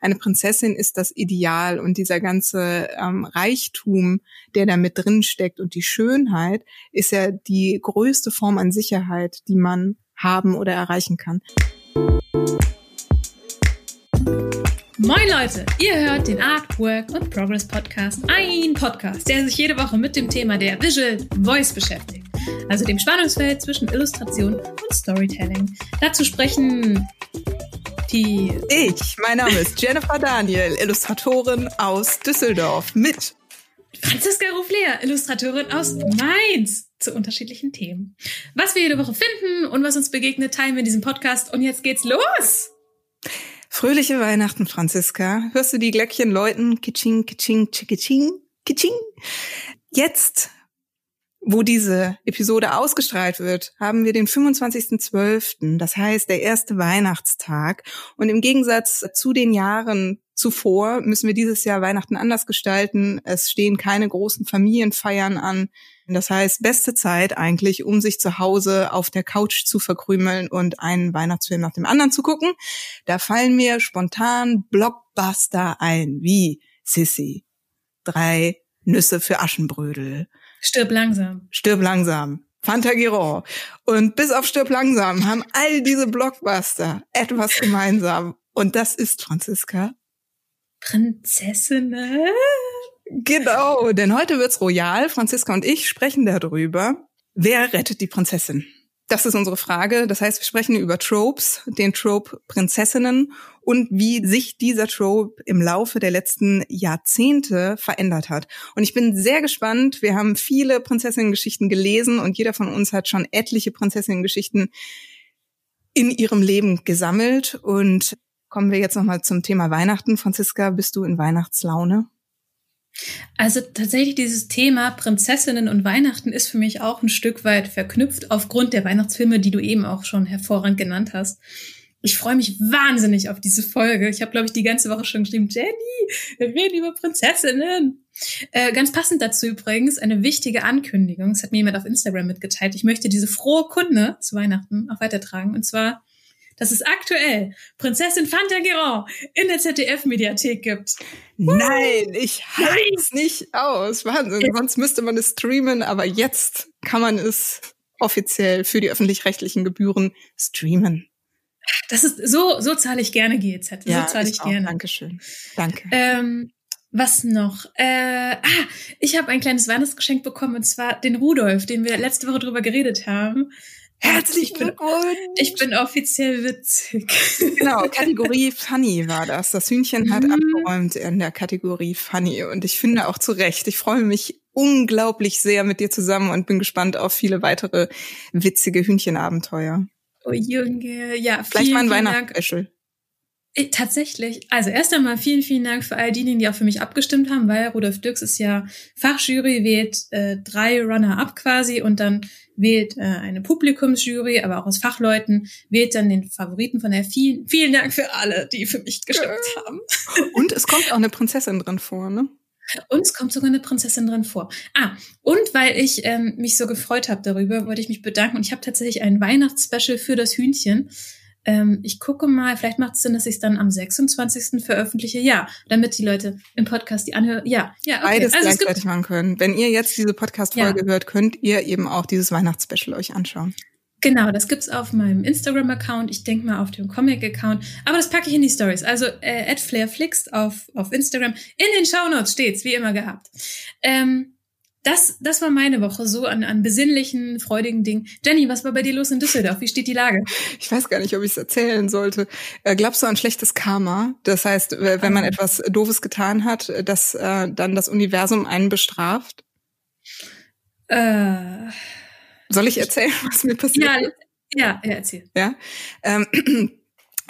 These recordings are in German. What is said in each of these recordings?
eine Prinzessin ist das Ideal und dieser ganze ähm, Reichtum, der da mit drin steckt und die Schönheit ist ja die größte Form an Sicherheit, die man haben oder erreichen kann. Moin Leute, ihr hört den Art, Work und Progress Podcast. Ein Podcast, der sich jede Woche mit dem Thema der Visual Voice beschäftigt. Also dem Spannungsfeld zwischen Illustration und Storytelling. Dazu sprechen die... Ich, mein Name ist Jennifer Daniel, Illustratorin aus Düsseldorf mit Franziska Ruflea, Illustratorin aus Mainz zu unterschiedlichen Themen. Was wir jede Woche finden und was uns begegnet, teilen wir in diesem Podcast. Und jetzt geht's los! Fröhliche Weihnachten, Franziska. Hörst du die Glöckchen läuten? Kitsching, kitsching, kitsching, kitsching. Jetzt, wo diese Episode ausgestrahlt wird, haben wir den 25.12., das heißt der erste Weihnachtstag. Und im Gegensatz zu den Jahren zuvor müssen wir dieses Jahr Weihnachten anders gestalten. Es stehen keine großen Familienfeiern an. Das heißt, beste Zeit eigentlich, um sich zu Hause auf der Couch zu verkrümeln und einen Weihnachtsfilm nach dem anderen zu gucken. Da fallen mir spontan Blockbuster ein, wie Sissy, drei Nüsse für Aschenbrödel. Stirb langsam. Stirb langsam. Fantagiro. Und bis auf Stirb langsam haben all diese Blockbuster etwas gemeinsam. Und das ist, Franziska, Prinzessinnen? Genau, denn heute wird's royal. Franziska und ich sprechen darüber, wer rettet die Prinzessin. Das ist unsere Frage. Das heißt, wir sprechen über Tropes, den Trope Prinzessinnen und wie sich dieser Trope im Laufe der letzten Jahrzehnte verändert hat. Und ich bin sehr gespannt. Wir haben viele Prinzessinnen-Geschichten gelesen und jeder von uns hat schon etliche Prinzessinnen-Geschichten in ihrem Leben gesammelt. Und kommen wir jetzt nochmal zum Thema Weihnachten. Franziska, bist du in Weihnachtslaune? Also tatsächlich dieses Thema Prinzessinnen und Weihnachten ist für mich auch ein Stück weit verknüpft aufgrund der Weihnachtsfilme, die du eben auch schon hervorragend genannt hast. Ich freue mich wahnsinnig auf diese Folge. Ich habe, glaube ich, die ganze Woche schon geschrieben, Jenny, wir reden über Prinzessinnen. Äh, ganz passend dazu übrigens eine wichtige Ankündigung. Das hat mir jemand auf Instagram mitgeteilt. Ich möchte diese frohe Kunde zu Weihnachten auch weitertragen. Und zwar dass es aktuell Prinzessin Fantagiro in der ZDF-Mediathek gibt. Nein, ich halte es nicht aus. Wahnsinn. Ja. Sonst müsste man es streamen, aber jetzt kann man es offiziell für die öffentlich-rechtlichen Gebühren streamen. Das ist so, so zahle ich gerne GEZ. Ja, so zahle ich, ich gerne. Dankeschön. Danke. Ähm, was noch? Äh, ah, ich habe ein kleines Weihnachtsgeschenk bekommen und zwar den Rudolf, den wir letzte Woche drüber geredet haben. Herzlichen Glückwunsch! Ich bin offiziell witzig. Genau, Kategorie Funny war das. Das Hühnchen hat mhm. abgeräumt in der Kategorie Funny und ich finde auch zu Recht. Ich freue mich unglaublich sehr mit dir zusammen und bin gespannt auf viele weitere witzige Hühnchenabenteuer. Oh Junge, ja. Vielleicht mal ein Weihnachtsspecial. Äh, tatsächlich. Also erst einmal vielen, vielen Dank für all diejenigen, die auch für mich abgestimmt haben, weil Rudolf Dirks ist ja Fachjury, wählt äh, drei Runner-up quasi und dann wählt äh, eine Publikumsjury, aber auch aus Fachleuten, wählt dann den Favoriten von der vielen, vielen Dank für alle, die für mich gestimmt haben. Und es kommt auch eine Prinzessin drin vor, ne? Uns kommt sogar eine Prinzessin drin vor. Ah, und weil ich ähm, mich so gefreut habe darüber, wollte ich mich bedanken. Und ich habe tatsächlich ein Weihnachtsspecial für das Hühnchen. Ähm, ich gucke mal, vielleicht macht es Sinn, dass ich es dann am 26. veröffentliche. Ja, damit die Leute im Podcast die anhören. Ja, ja, okay. Beides also gleichzeitig machen können. Wenn ihr jetzt diese Podcast-Folge ja. hört, könnt ihr eben auch dieses Weihnachtsspecial euch anschauen. Genau, das gibt's auf meinem Instagram-Account, ich denke mal auf dem Comic-Account, aber das packe ich in die Stories. Also äh, @flairflix auf auf Instagram. In den Shownotes steht's, wie immer gehabt. Ähm, das, das war meine Woche so an, an besinnlichen, freudigen Dingen. Jenny, was war bei dir los in Düsseldorf? Wie steht die Lage? Ich weiß gar nicht, ob ich es erzählen sollte. Äh, glaubst du an schlechtes Karma? Das heißt, wenn man etwas Doofes getan hat, dass äh, dann das Universum einen bestraft? Äh, Soll ich erzählen, was mir passiert? Ja, ja, ja erzähl. Ja. Ähm,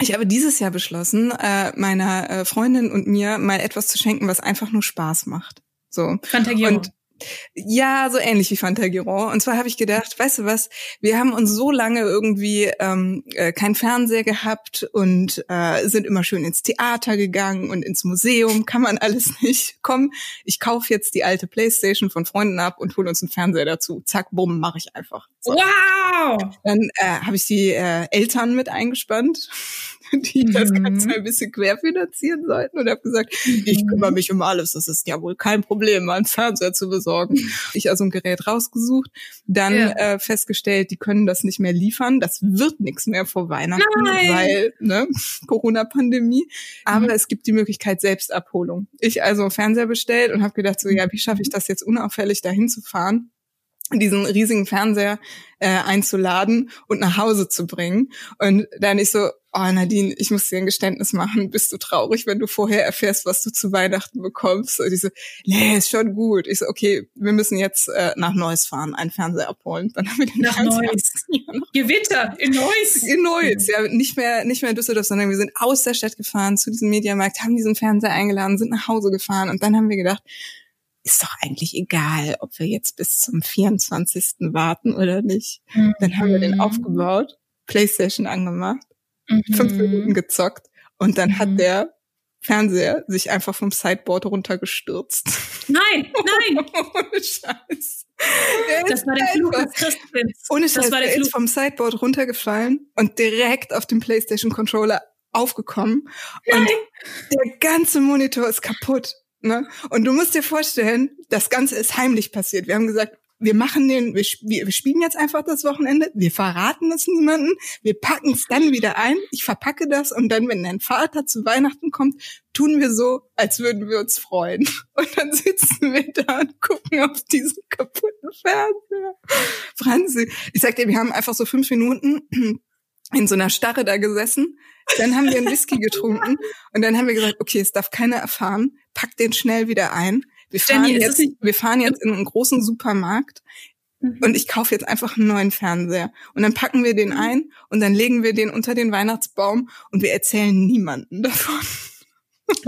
ich habe dieses Jahr beschlossen, äh, meiner äh, Freundin und mir mal etwas zu schenken, was einfach nur Spaß macht. So. Fantagierung. Und ja, so ähnlich wie Fantagiro. Und zwar habe ich gedacht, weißt du was, wir haben uns so lange irgendwie ähm, äh, kein Fernseher gehabt und äh, sind immer schön ins Theater gegangen und ins Museum, kann man alles nicht. Komm, ich kaufe jetzt die alte Playstation von Freunden ab und hole uns einen Fernseher dazu. Zack, bumm, mache ich einfach. So. Wow! Dann äh, habe ich die äh, Eltern mit eingespannt. die mhm. das Ganze ein bisschen querfinanzieren sollten und habe gesagt, mhm. ich kümmere mich um alles. Das ist ja wohl kein Problem, einen Fernseher zu besorgen. Ich also ein Gerät rausgesucht, dann ja. äh, festgestellt, die können das nicht mehr liefern. Das wird nichts mehr vor Weihnachten, Nein. weil ne, Corona-Pandemie. Aber mhm. es gibt die Möglichkeit Selbstabholung. Ich also Fernseher bestellt und habe gedacht, so ja, wie schaffe ich das jetzt unauffällig dahin zu fahren? Diesen riesigen Fernseher äh, einzuladen und nach Hause zu bringen. Und dann ich so, oh Nadine, ich muss dir ein Geständnis machen, bist du traurig, wenn du vorher erfährst, was du zu Weihnachten bekommst? Und ich so, nee, ist schon gut. Ich so, okay, wir müssen jetzt äh, nach Neuss fahren, einen Fernseher abholen. Dann haben wir den nach Fernseher Neuss. Ja, Gewitter in Neuss. In Neuss, ja, nicht mehr, nicht mehr in Düsseldorf, sondern wir sind aus der Stadt gefahren zu diesem Mediamarkt, haben diesen Fernseher eingeladen, sind nach Hause gefahren und dann haben wir gedacht, ist doch eigentlich egal, ob wir jetzt bis zum 24. warten oder nicht. Mhm. Dann haben wir den mhm. aufgebaut, Playstation angemacht, mhm. fünf Minuten gezockt und dann mhm. hat der Fernseher sich einfach vom Sideboard runtergestürzt. Nein, nein! Ohne Scheiß. Das war der Flug des Christkinds. Ohne Scheiß, das war der, der ist vom Sideboard runtergefallen und direkt auf dem Playstation Controller aufgekommen. Nein. Und der ganze Monitor ist kaputt. Ne? Und du musst dir vorstellen, das Ganze ist heimlich passiert. Wir haben gesagt, wir machen den, wir, wir spielen jetzt einfach das Wochenende, wir verraten es niemanden, wir packen es dann wieder ein, ich verpacke das und dann, wenn dein Vater zu Weihnachten kommt, tun wir so, als würden wir uns freuen. Und dann sitzen wir da und gucken auf diesen kaputten Fernseher. Franzi, ich sag dir, wir haben einfach so fünf Minuten in so einer Starre da gesessen. Dann haben wir einen Whisky getrunken und dann haben wir gesagt, okay, es darf keiner erfahren pack den schnell wieder ein. Wir fahren Jenny, jetzt, wir fahren jetzt in einen großen Supermarkt mhm. und ich kaufe jetzt einfach einen neuen Fernseher. Und dann packen wir den mhm. ein und dann legen wir den unter den Weihnachtsbaum und wir erzählen niemanden davon.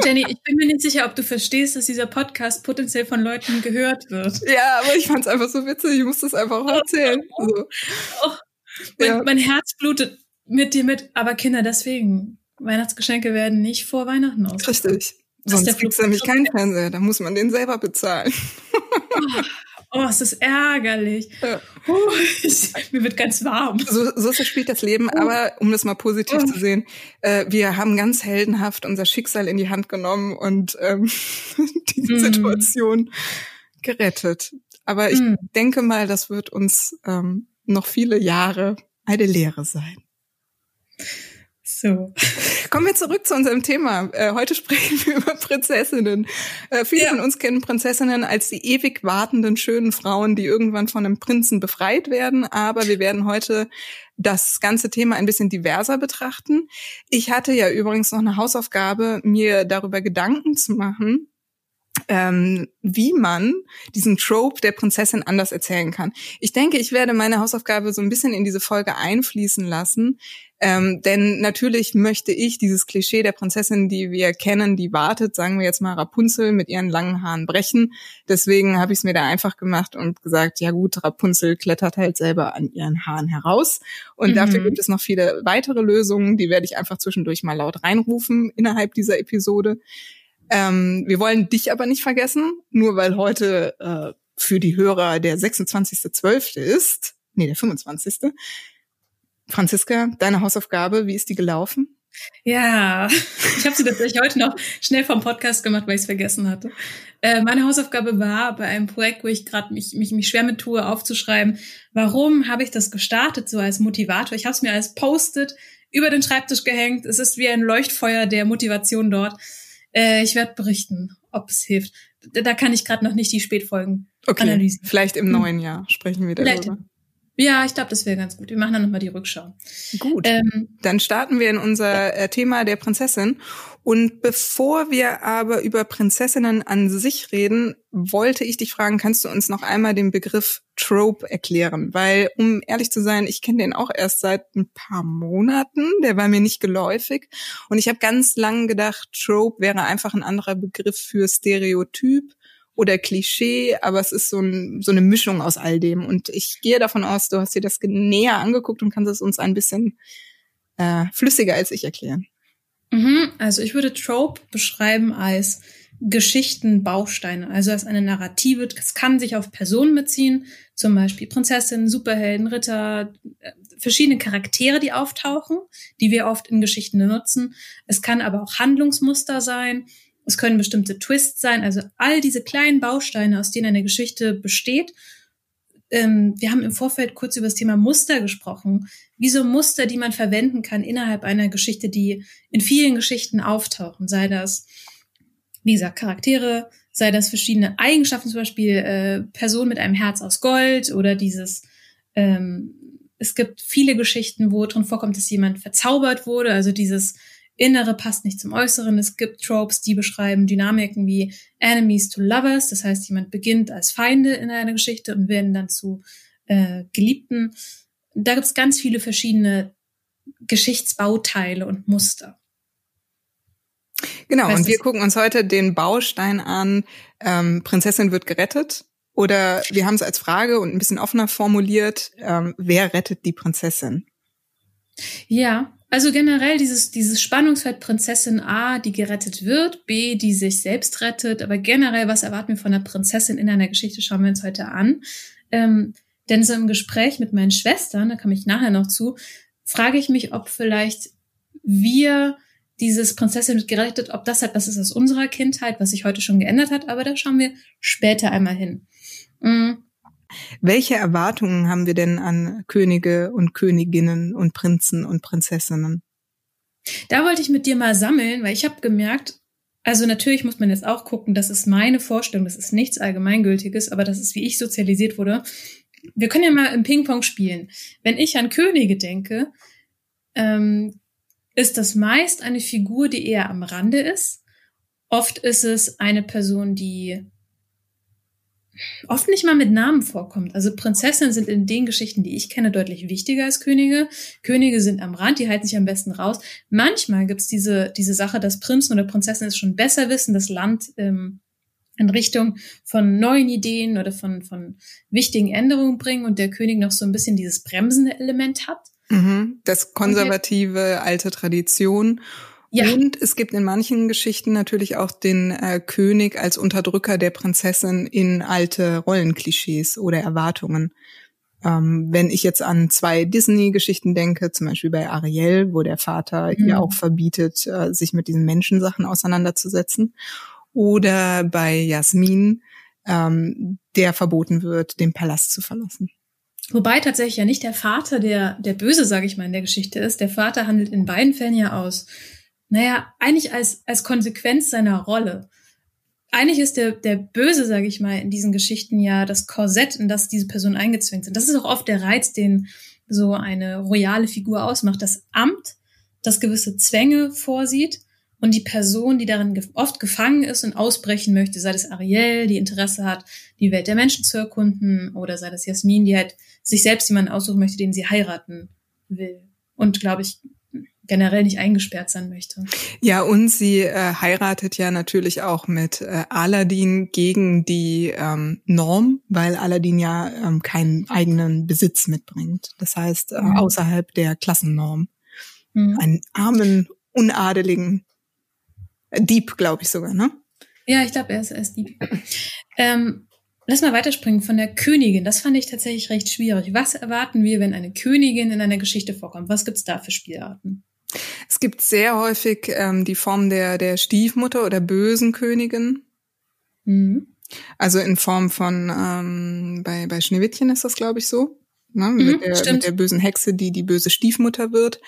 Jenny, ich bin mir nicht sicher, ob du verstehst, dass dieser Podcast potenziell von Leuten gehört wird. Ja, aber ich fand es einfach so witzig. Ich muss das einfach auch erzählen. Also, oh, mein, ja. mein Herz blutet mit dir mit. Aber Kinder, deswegen, Weihnachtsgeschenke werden nicht vor Weihnachten aus. Richtig. Sonst kriegst du nämlich keinen Fernseher, da muss man den selber bezahlen. Oh, es ist ärgerlich. Ja. Oh, ich, mir wird ganz warm. So, so spielt das Leben, oh. aber um das mal positiv oh. zu sehen, äh, wir haben ganz heldenhaft unser Schicksal in die Hand genommen und ähm, diese mm. Situation gerettet. Aber ich mm. denke mal, das wird uns ähm, noch viele Jahre eine Lehre sein. So. Kommen wir zurück zu unserem Thema. Äh, heute sprechen wir über Prinzessinnen. Äh, viele ja. von uns kennen Prinzessinnen als die ewig wartenden schönen Frauen, die irgendwann von einem Prinzen befreit werden. Aber wir werden heute das ganze Thema ein bisschen diverser betrachten. Ich hatte ja übrigens noch eine Hausaufgabe, mir darüber Gedanken zu machen, ähm, wie man diesen Trope der Prinzessin anders erzählen kann. Ich denke, ich werde meine Hausaufgabe so ein bisschen in diese Folge einfließen lassen, ähm, denn natürlich möchte ich dieses Klischee der Prinzessin, die wir kennen, die wartet, sagen wir jetzt mal Rapunzel mit ihren langen Haaren brechen. Deswegen habe ich es mir da einfach gemacht und gesagt, ja gut, Rapunzel klettert halt selber an ihren Haaren heraus. Und mhm. dafür gibt es noch viele weitere Lösungen, die werde ich einfach zwischendurch mal laut reinrufen innerhalb dieser Episode. Ähm, wir wollen dich aber nicht vergessen, nur weil heute äh, für die Hörer der 26.12. ist, nee, der 25. Franziska, deine Hausaufgabe, wie ist die gelaufen? Ja, ich habe sie tatsächlich heute noch schnell vom Podcast gemacht, weil ich es vergessen hatte. Äh, meine Hausaufgabe war bei einem Projekt, wo ich gerade mich, mich, mich schwer mit tue, aufzuschreiben, warum habe ich das gestartet, so als Motivator. Ich habe es mir als Post-it über den Schreibtisch gehängt. Es ist wie ein Leuchtfeuer der Motivation dort. Äh, ich werde berichten, ob es hilft. Da kann ich gerade noch nicht die Spätfolgen okay, analysieren. Vielleicht im hm. neuen Jahr sprechen wir darüber. Vielleicht. Ja, ich glaube, das wäre ganz gut. Wir machen dann nochmal die Rückschau. Gut. Ähm, dann starten wir in unser äh, Thema der Prinzessin. Und bevor wir aber über Prinzessinnen an sich reden, wollte ich dich fragen, kannst du uns noch einmal den Begriff Trope erklären? Weil, um ehrlich zu sein, ich kenne den auch erst seit ein paar Monaten. Der war mir nicht geläufig. Und ich habe ganz lang gedacht, Trope wäre einfach ein anderer Begriff für Stereotyp oder Klischee, aber es ist so, ein, so eine Mischung aus all dem. Und ich gehe davon aus, du hast dir das näher angeguckt und kannst es uns ein bisschen äh, flüssiger als ich erklären. Mhm, also ich würde Trope beschreiben als Geschichtenbausteine, also als eine Narrative. Das kann sich auf Personen beziehen, zum Beispiel Prinzessin, Superhelden, Ritter, äh, verschiedene Charaktere, die auftauchen, die wir oft in Geschichten nutzen. Es kann aber auch Handlungsmuster sein. Es können bestimmte Twists sein. Also all diese kleinen Bausteine, aus denen eine Geschichte besteht. Ähm, wir haben im Vorfeld kurz über das Thema Muster gesprochen. Wie so Muster, die man verwenden kann innerhalb einer Geschichte, die in vielen Geschichten auftauchen. Sei das, wie gesagt, Charaktere, sei das verschiedene Eigenschaften, zum Beispiel äh, Person mit einem Herz aus Gold oder dieses ähm, es gibt viele Geschichten, wo drin vorkommt, dass jemand verzaubert wurde, also dieses Innere passt nicht zum Äußeren. Es gibt Tropes, die beschreiben Dynamiken wie Enemies to Lovers, das heißt, jemand beginnt als Feinde in einer Geschichte und werden dann zu äh, Geliebten. Da gibt es ganz viele verschiedene Geschichtsbauteile und Muster. Genau, und wir gucken uns heute den Baustein an, ähm, Prinzessin wird gerettet. Oder wir haben es als Frage und ein bisschen offener formuliert, ähm, wer rettet die Prinzessin? Ja, also generell dieses, dieses Spannungsfeld Prinzessin A, die gerettet wird, B, die sich selbst rettet, aber generell, was erwarten wir von der Prinzessin in einer Geschichte, schauen wir uns heute an. Ähm, denn so im Gespräch mit meinen Schwestern, da komme ich nachher noch zu, frage ich mich, ob vielleicht wir dieses Prinzessin wird gerettet, ob das etwas ist aus unserer Kindheit, was sich heute schon geändert hat, aber da schauen wir später einmal hin. Mhm. Welche Erwartungen haben wir denn an Könige und Königinnen und Prinzen und Prinzessinnen? Da wollte ich mit dir mal sammeln, weil ich habe gemerkt, also natürlich muss man jetzt auch gucken, das ist meine Vorstellung, das ist nichts Allgemeingültiges, aber das ist, wie ich sozialisiert wurde. Wir können ja mal im Ping-Pong spielen. Wenn ich an Könige denke, ähm, ist das meist eine Figur, die eher am Rande ist. Oft ist es eine Person, die oft nicht mal mit Namen vorkommt. Also Prinzessinnen sind in den Geschichten, die ich kenne, deutlich wichtiger als Könige. Könige sind am Rand, die halten sich am besten raus. Manchmal gibt's diese, diese Sache, dass Prinzen oder Prinzessinnen es schon besser wissen, das Land ähm, in Richtung von neuen Ideen oder von, von wichtigen Änderungen bringen und der König noch so ein bisschen dieses bremsende Element hat. Mhm, das konservative, alte Tradition. Ja. Und es gibt in manchen Geschichten natürlich auch den äh, König als Unterdrücker der Prinzessin in alte Rollenklischees oder Erwartungen. Ähm, wenn ich jetzt an zwei Disney-Geschichten denke, zum Beispiel bei Ariel, wo der Vater mhm. ihr auch verbietet, äh, sich mit diesen Menschensachen auseinanderzusetzen. Oder bei Jasmin, ähm, der verboten wird, den Palast zu verlassen. Wobei tatsächlich ja nicht der Vater der, der Böse, sage ich mal, in der Geschichte ist. Der Vater handelt in beiden Fällen ja aus naja, eigentlich als, als Konsequenz seiner Rolle. Eigentlich ist der, der Böse, sage ich mal, in diesen Geschichten ja das Korsett, in das diese Personen eingezwängt sind. Das ist auch oft der Reiz, den so eine royale Figur ausmacht. Das Amt, das gewisse Zwänge vorsieht und die Person, die darin oft gefangen ist und ausbrechen möchte, sei das Ariel, die Interesse hat, die Welt der Menschen zu erkunden, oder sei das Jasmin, die halt sich selbst jemanden aussuchen möchte, den sie heiraten will. Und glaube ich, generell nicht eingesperrt sein möchte. Ja, und sie äh, heiratet ja natürlich auch mit äh, Aladdin gegen die ähm, Norm, weil Aladdin ja ähm, keinen eigenen Besitz mitbringt. Das heißt, äh, mhm. außerhalb der Klassennorm. Mhm. Einen armen, unadeligen Dieb, glaube ich sogar, ne? Ja, ich glaube, er ist, er ist Dieb. ähm, Lass mal weiterspringen von der Königin. Das fand ich tatsächlich recht schwierig. Was erwarten wir, wenn eine Königin in einer Geschichte vorkommt? Was gibt's da für Spielarten? Es gibt sehr häufig ähm, die Form der, der Stiefmutter oder bösen Königin. Mhm. Also in Form von, ähm, bei, bei Schneewittchen ist das, glaube ich, so. Ne? Mhm, mit, der, mit der bösen Hexe, die die böse Stiefmutter wird.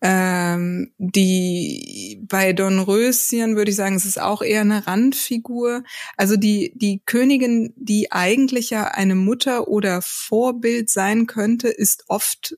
Ähm, die bei Dornröschen würde ich sagen, es ist auch eher eine Randfigur. Also die die Königin, die eigentlich ja eine Mutter oder Vorbild sein könnte, ist oft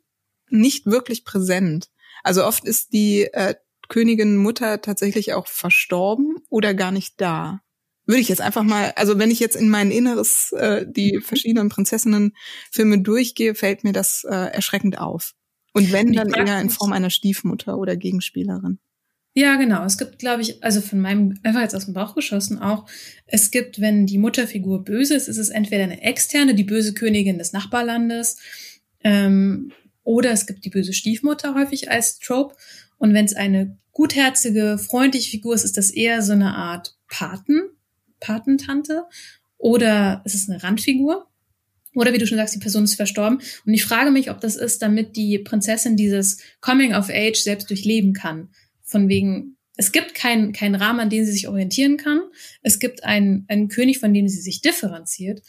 nicht wirklich präsent. Also oft ist die äh, Königin Mutter tatsächlich auch verstorben oder gar nicht da. Würde ich jetzt einfach mal, also wenn ich jetzt in mein Inneres äh, die mhm. verschiedenen Prinzessinnen-Filme durchgehe, fällt mir das äh, erschreckend auf. Und wenn, dann eher in Form einer Stiefmutter oder Gegenspielerin. Ja, genau. Es gibt, glaube ich, also von meinem, einfach jetzt aus dem Bauch geschossen auch, es gibt, wenn die Mutterfigur böse ist, ist es entweder eine externe, die böse Königin des Nachbarlandes, ähm, oder es gibt die böse Stiefmutter häufig als Trope. Und wenn es eine gutherzige, freundliche Figur ist, ist das eher so eine Art Paten, Patentante. Oder es ist eine Randfigur. Oder wie du schon sagst, die Person ist verstorben. Und ich frage mich, ob das ist, damit die Prinzessin dieses Coming of Age selbst durchleben kann. Von wegen, es gibt keinen keinen Rahmen, an dem sie sich orientieren kann. Es gibt einen, einen König, von dem sie sich differenziert.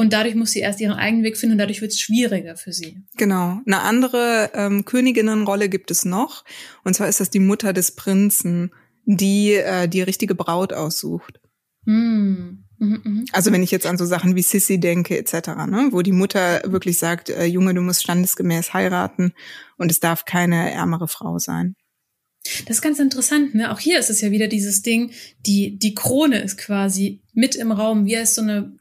Und dadurch muss sie erst ihren eigenen Weg finden und dadurch wird es schwieriger für sie. Genau. Eine andere ähm, Königinnenrolle gibt es noch. Und zwar ist das die Mutter des Prinzen, die äh, die richtige Braut aussucht. Hm. Mhm, mhm. Also wenn ich jetzt an so Sachen wie Sissy denke etc., ne, wo die Mutter wirklich sagt, äh, Junge, du musst standesgemäß heiraten und es darf keine ärmere Frau sein. Das ist ganz interessant, ne? Auch hier ist es ja wieder dieses Ding, die, die Krone ist quasi mit im Raum, wie als so eine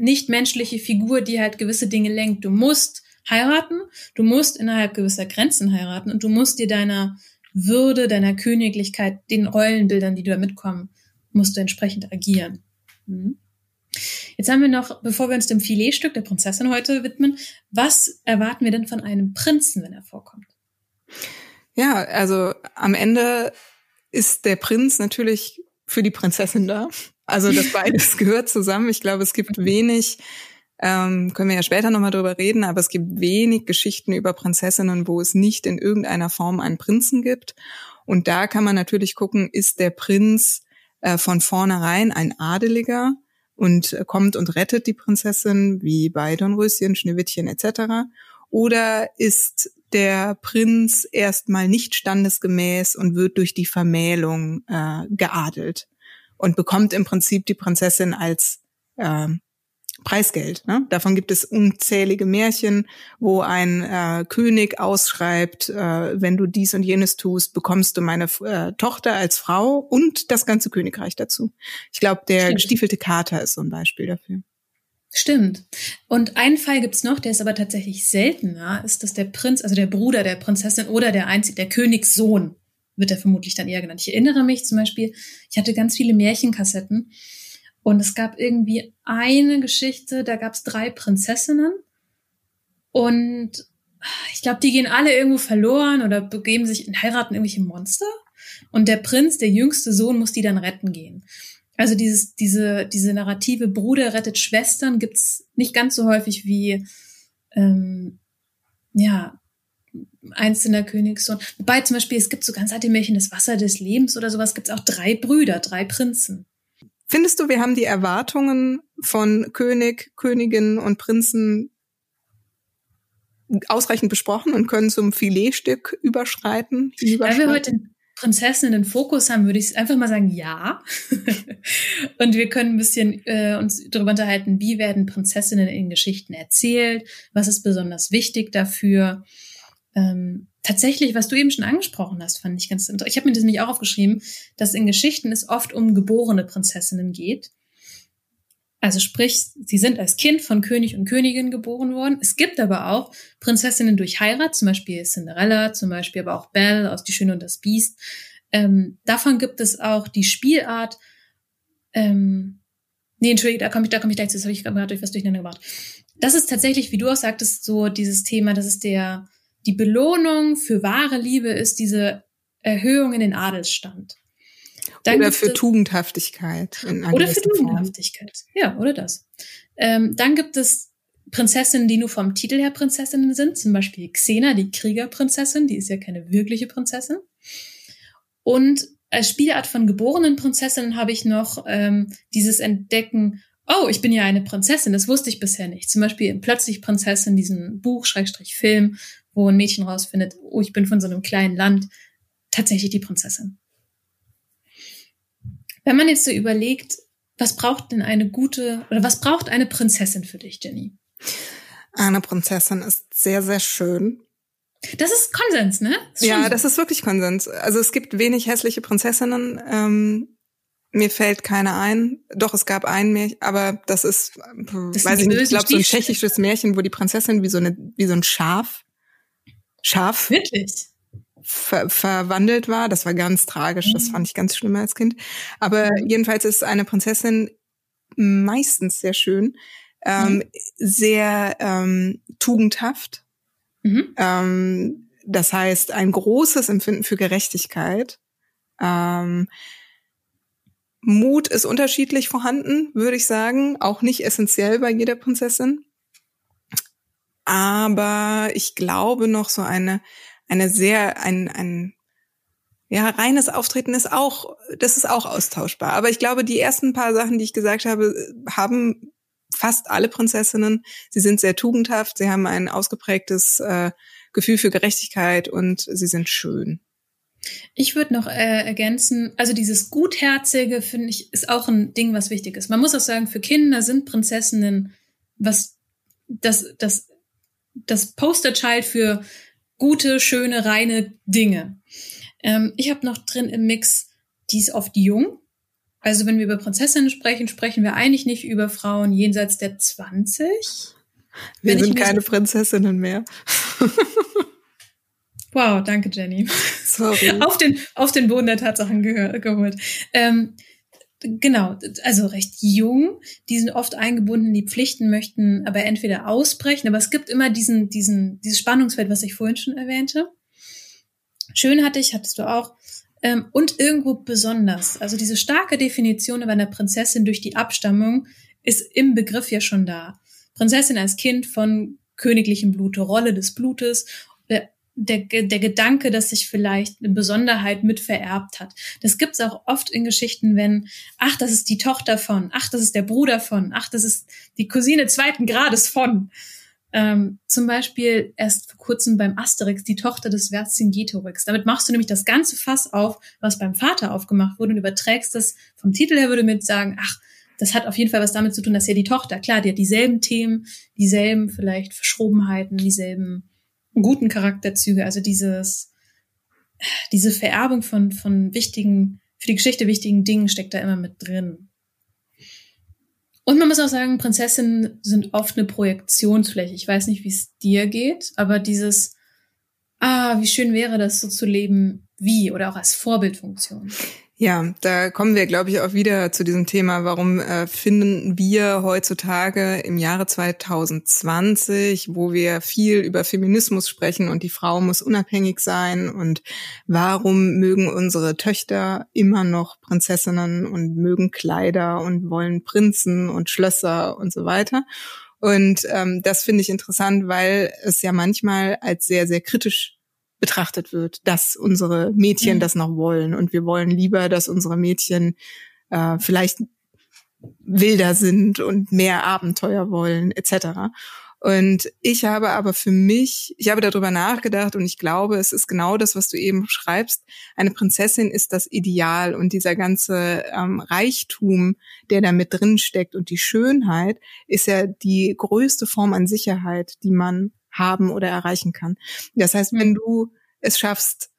nichtmenschliche Figur, die halt gewisse Dinge lenkt. Du musst heiraten, du musst innerhalb gewisser Grenzen heiraten und du musst dir deiner Würde, deiner Königlichkeit, den Rollenbildern, die da mitkommen, musst du entsprechend agieren. Mhm. Jetzt haben wir noch, bevor wir uns dem Filetstück der Prinzessin heute widmen, was erwarten wir denn von einem Prinzen, wenn er vorkommt? Ja, also am Ende ist der Prinz natürlich für die Prinzessin da. Also das beides gehört zusammen. Ich glaube, es gibt wenig, ähm, können wir ja später nochmal drüber reden, aber es gibt wenig Geschichten über Prinzessinnen, wo es nicht in irgendeiner Form einen Prinzen gibt. Und da kann man natürlich gucken, ist der Prinz äh, von vornherein ein Adeliger und kommt und rettet die Prinzessin, wie bei Dornröschen, Schneewittchen etc. Oder ist der Prinz erstmal nicht standesgemäß und wird durch die Vermählung äh, geadelt und bekommt im Prinzip die Prinzessin als äh, Preisgeld. Ne? Davon gibt es unzählige Märchen, wo ein äh, König ausschreibt, äh, wenn du dies und jenes tust, bekommst du meine äh, Tochter als Frau und das ganze Königreich dazu. Ich glaube, der Stimmt. gestiefelte Kater ist so ein Beispiel dafür. Stimmt. Und einen Fall gibt's noch, der ist aber tatsächlich seltener, ist, dass der Prinz, also der Bruder der Prinzessin oder der einzige, der Königssohn, wird er vermutlich dann eher genannt. Ich erinnere mich zum Beispiel, ich hatte ganz viele Märchenkassetten und es gab irgendwie eine Geschichte, da gab es drei Prinzessinnen und ich glaube, die gehen alle irgendwo verloren oder begeben sich in heiraten irgendwelche Monster. Und der Prinz, der jüngste Sohn, muss die dann retten gehen. Also dieses, diese, diese narrative Bruder rettet Schwestern gibt's nicht ganz so häufig wie ähm, ja einzelner Königssohn. Wobei zum Beispiel, es gibt so ganz alte Märchen, das Wasser des Lebens oder sowas, gibt's auch drei Brüder, drei Prinzen. Findest du, wir haben die Erwartungen von König, Königin und Prinzen ausreichend besprochen und können zum Filetstück überschreiten? Da wir heute Prinzessin in den Fokus haben, würde ich einfach mal sagen, ja. und wir können ein bisschen äh, uns darüber unterhalten, wie werden Prinzessinnen in Geschichten erzählt, was ist besonders wichtig dafür. Ähm, tatsächlich, was du eben schon angesprochen hast, fand ich ganz interessant. Ich habe mir das nämlich auch aufgeschrieben, dass in Geschichten es oft um geborene Prinzessinnen geht. Also sprich, sie sind als Kind von König und Königin geboren worden. Es gibt aber auch Prinzessinnen durch Heirat, zum Beispiel Cinderella, zum Beispiel aber auch Belle aus Die Schöne und das Biest. Ähm, davon gibt es auch die Spielart. Ähm, nee, Entschuldigung, da komme ich, da komme ich gleich zu. Das habe ich gerade durch was durcheinander gebracht. Das ist tatsächlich, wie du auch sagtest, so dieses Thema, das ist der die Belohnung für wahre Liebe ist diese Erhöhung in den Adelsstand. Dann oder für Tugendhaftigkeit. oder für Tugendhaftigkeit. Form. Ja, oder das. Ähm, dann gibt es Prinzessinnen, die nur vom Titel her Prinzessinnen sind, zum Beispiel Xena, die Kriegerprinzessin, die ist ja keine wirkliche Prinzessin. Und als Spielart von geborenen Prinzessinnen habe ich noch ähm, dieses Entdecken, oh, ich bin ja eine Prinzessin, das wusste ich bisher nicht. Zum Beispiel plötzlich Prinzessin, diesen Buch, Schrägstrich Film, wo ein Mädchen rausfindet, oh, ich bin von so einem kleinen Land, tatsächlich die Prinzessin. Wenn man jetzt so überlegt, was braucht denn eine gute oder was braucht eine Prinzessin für dich, Jenny? Eine Prinzessin ist sehr, sehr schön. Das ist Konsens, ne? Ist ja, so. das ist wirklich Konsens. Also es gibt wenig hässliche Prinzessinnen. Ähm, mir fällt keine ein. Doch, es gab ein Märchen, aber das ist, das weiß ich nicht, ich glaube, so ein tschechisches Märchen, wo die Prinzessin wie so, eine, wie so ein Schaf Schaf Wirklich? Ver verwandelt war. Das war ganz tragisch. Das mhm. fand ich ganz schlimm als Kind. Aber mhm. jedenfalls ist eine Prinzessin meistens sehr schön, ähm, mhm. sehr ähm, tugendhaft. Mhm. Ähm, das heißt, ein großes Empfinden für Gerechtigkeit. Ähm, Mut ist unterschiedlich vorhanden, würde ich sagen. Auch nicht essentiell bei jeder Prinzessin. Aber ich glaube noch so eine, eine sehr, ein, ein, ja, reines Auftreten ist auch, das ist auch austauschbar. Aber ich glaube, die ersten paar Sachen, die ich gesagt habe, haben fast alle Prinzessinnen. Sie sind sehr tugendhaft, sie haben ein ausgeprägtes äh, Gefühl für Gerechtigkeit und sie sind schön. Ich würde noch äh, ergänzen, also dieses Gutherzige, finde ich, ist auch ein Ding, was wichtig ist. Man muss auch sagen, für Kinder sind Prinzessinnen was das, das, das Posterchild für gute, schöne, reine Dinge. Ähm, ich habe noch drin im Mix, die ist oft jung. Also wenn wir über Prinzessinnen sprechen, sprechen wir eigentlich nicht über Frauen jenseits der 20. Wir wenn sind keine Prinzessinnen mehr. wow, danke Jenny. Sorry. Auf den, auf den Boden der Tatsachen geholt. Ähm, genau, also recht jung, die sind oft eingebunden in die Pflichten, möchten aber entweder ausbrechen, aber es gibt immer diesen, diesen, dieses Spannungsfeld, was ich vorhin schon erwähnte. Schön hatte ich, hattest du auch. Ähm, und irgendwo besonders. Also diese starke Definition über eine Prinzessin durch die Abstammung ist im Begriff ja schon da. Prinzessin als Kind von königlichem Blute, Rolle des Blutes der, der Gedanke, dass sich vielleicht eine Besonderheit mit vererbt hat. Das gibt's auch oft in Geschichten, wenn, ach, das ist die Tochter von, ach, das ist der Bruder von, ach, das ist die Cousine zweiten Grades von. Ähm, zum Beispiel erst vor kurzem beim Asterix die Tochter des Vercingetorix. Damit machst du nämlich das ganze Fass auf, was beim Vater aufgemacht wurde und überträgst das vom Titel her würde mit sagen, ach, das hat auf jeden Fall was damit zu tun, dass ja die Tochter, klar, die hat dieselben Themen, dieselben vielleicht Verschrobenheiten, dieselben guten Charakterzüge, also dieses, diese Vererbung von, von wichtigen, für die Geschichte wichtigen Dingen steckt da immer mit drin. Und man muss auch sagen, Prinzessinnen sind oft eine Projektionsfläche. Ich weiß nicht, wie es dir geht, aber dieses, ah, wie schön wäre das so zu leben wie oder auch als Vorbildfunktion. Ja, da kommen wir, glaube ich, auch wieder zu diesem Thema, warum äh, finden wir heutzutage im Jahre 2020, wo wir viel über Feminismus sprechen und die Frau muss unabhängig sein und warum mögen unsere Töchter immer noch Prinzessinnen und mögen Kleider und wollen Prinzen und Schlösser und so weiter. Und ähm, das finde ich interessant, weil es ja manchmal als sehr, sehr kritisch betrachtet wird, dass unsere Mädchen mhm. das noch wollen. Und wir wollen lieber, dass unsere Mädchen äh, vielleicht wilder sind und mehr Abenteuer wollen, etc. Und ich habe aber für mich, ich habe darüber nachgedacht und ich glaube, es ist genau das, was du eben schreibst. Eine Prinzessin ist das Ideal und dieser ganze ähm, Reichtum, der da mit drin steckt und die Schönheit ist ja die größte Form an Sicherheit, die man haben oder erreichen kann. Das heißt, wenn du es schaffst,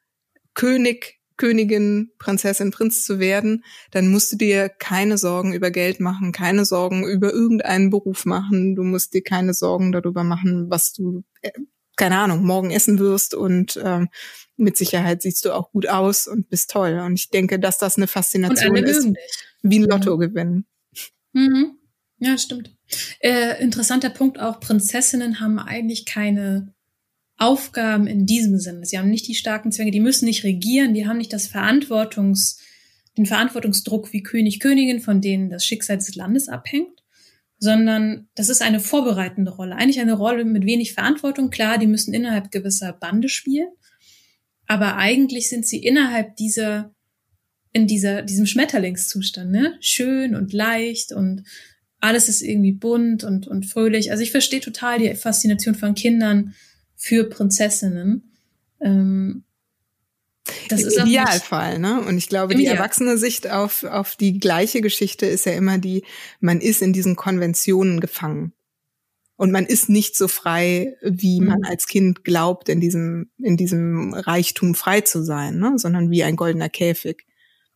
König, Königin, Prinzessin, Prinz zu werden, dann musst du dir keine Sorgen über Geld machen, keine Sorgen über irgendeinen Beruf machen. Du musst dir keine Sorgen darüber machen, was du, äh, keine Ahnung, morgen essen wirst und ähm, mit Sicherheit siehst du auch gut aus und bist toll. Und ich denke, dass das eine Faszination ist, wie ein Lotto gewinnen. Mhm. Ja, stimmt. Äh, interessanter Punkt auch, Prinzessinnen haben eigentlich keine Aufgaben in diesem Sinne. Sie haben nicht die starken Zwänge, die müssen nicht regieren, die haben nicht das Verantwortungs, den Verantwortungsdruck wie König, Königin, von denen das Schicksal des Landes abhängt, sondern das ist eine vorbereitende Rolle. Eigentlich eine Rolle mit wenig Verantwortung. Klar, die müssen innerhalb gewisser Bande spielen, aber eigentlich sind sie innerhalb dieser, in dieser, diesem Schmetterlingszustand, ne? Schön und leicht und alles ist irgendwie bunt und, und fröhlich. Also ich verstehe total die Faszination von Kindern für Prinzessinnen. Ähm, das Im ist Idealfall, ne? Und ich glaube, die erwachsene Sicht auf, auf die gleiche Geschichte ist ja immer die, man ist in diesen Konventionen gefangen. Und man ist nicht so frei, wie man mhm. als Kind glaubt, in diesem, in diesem Reichtum frei zu sein, ne? sondern wie ein goldener Käfig.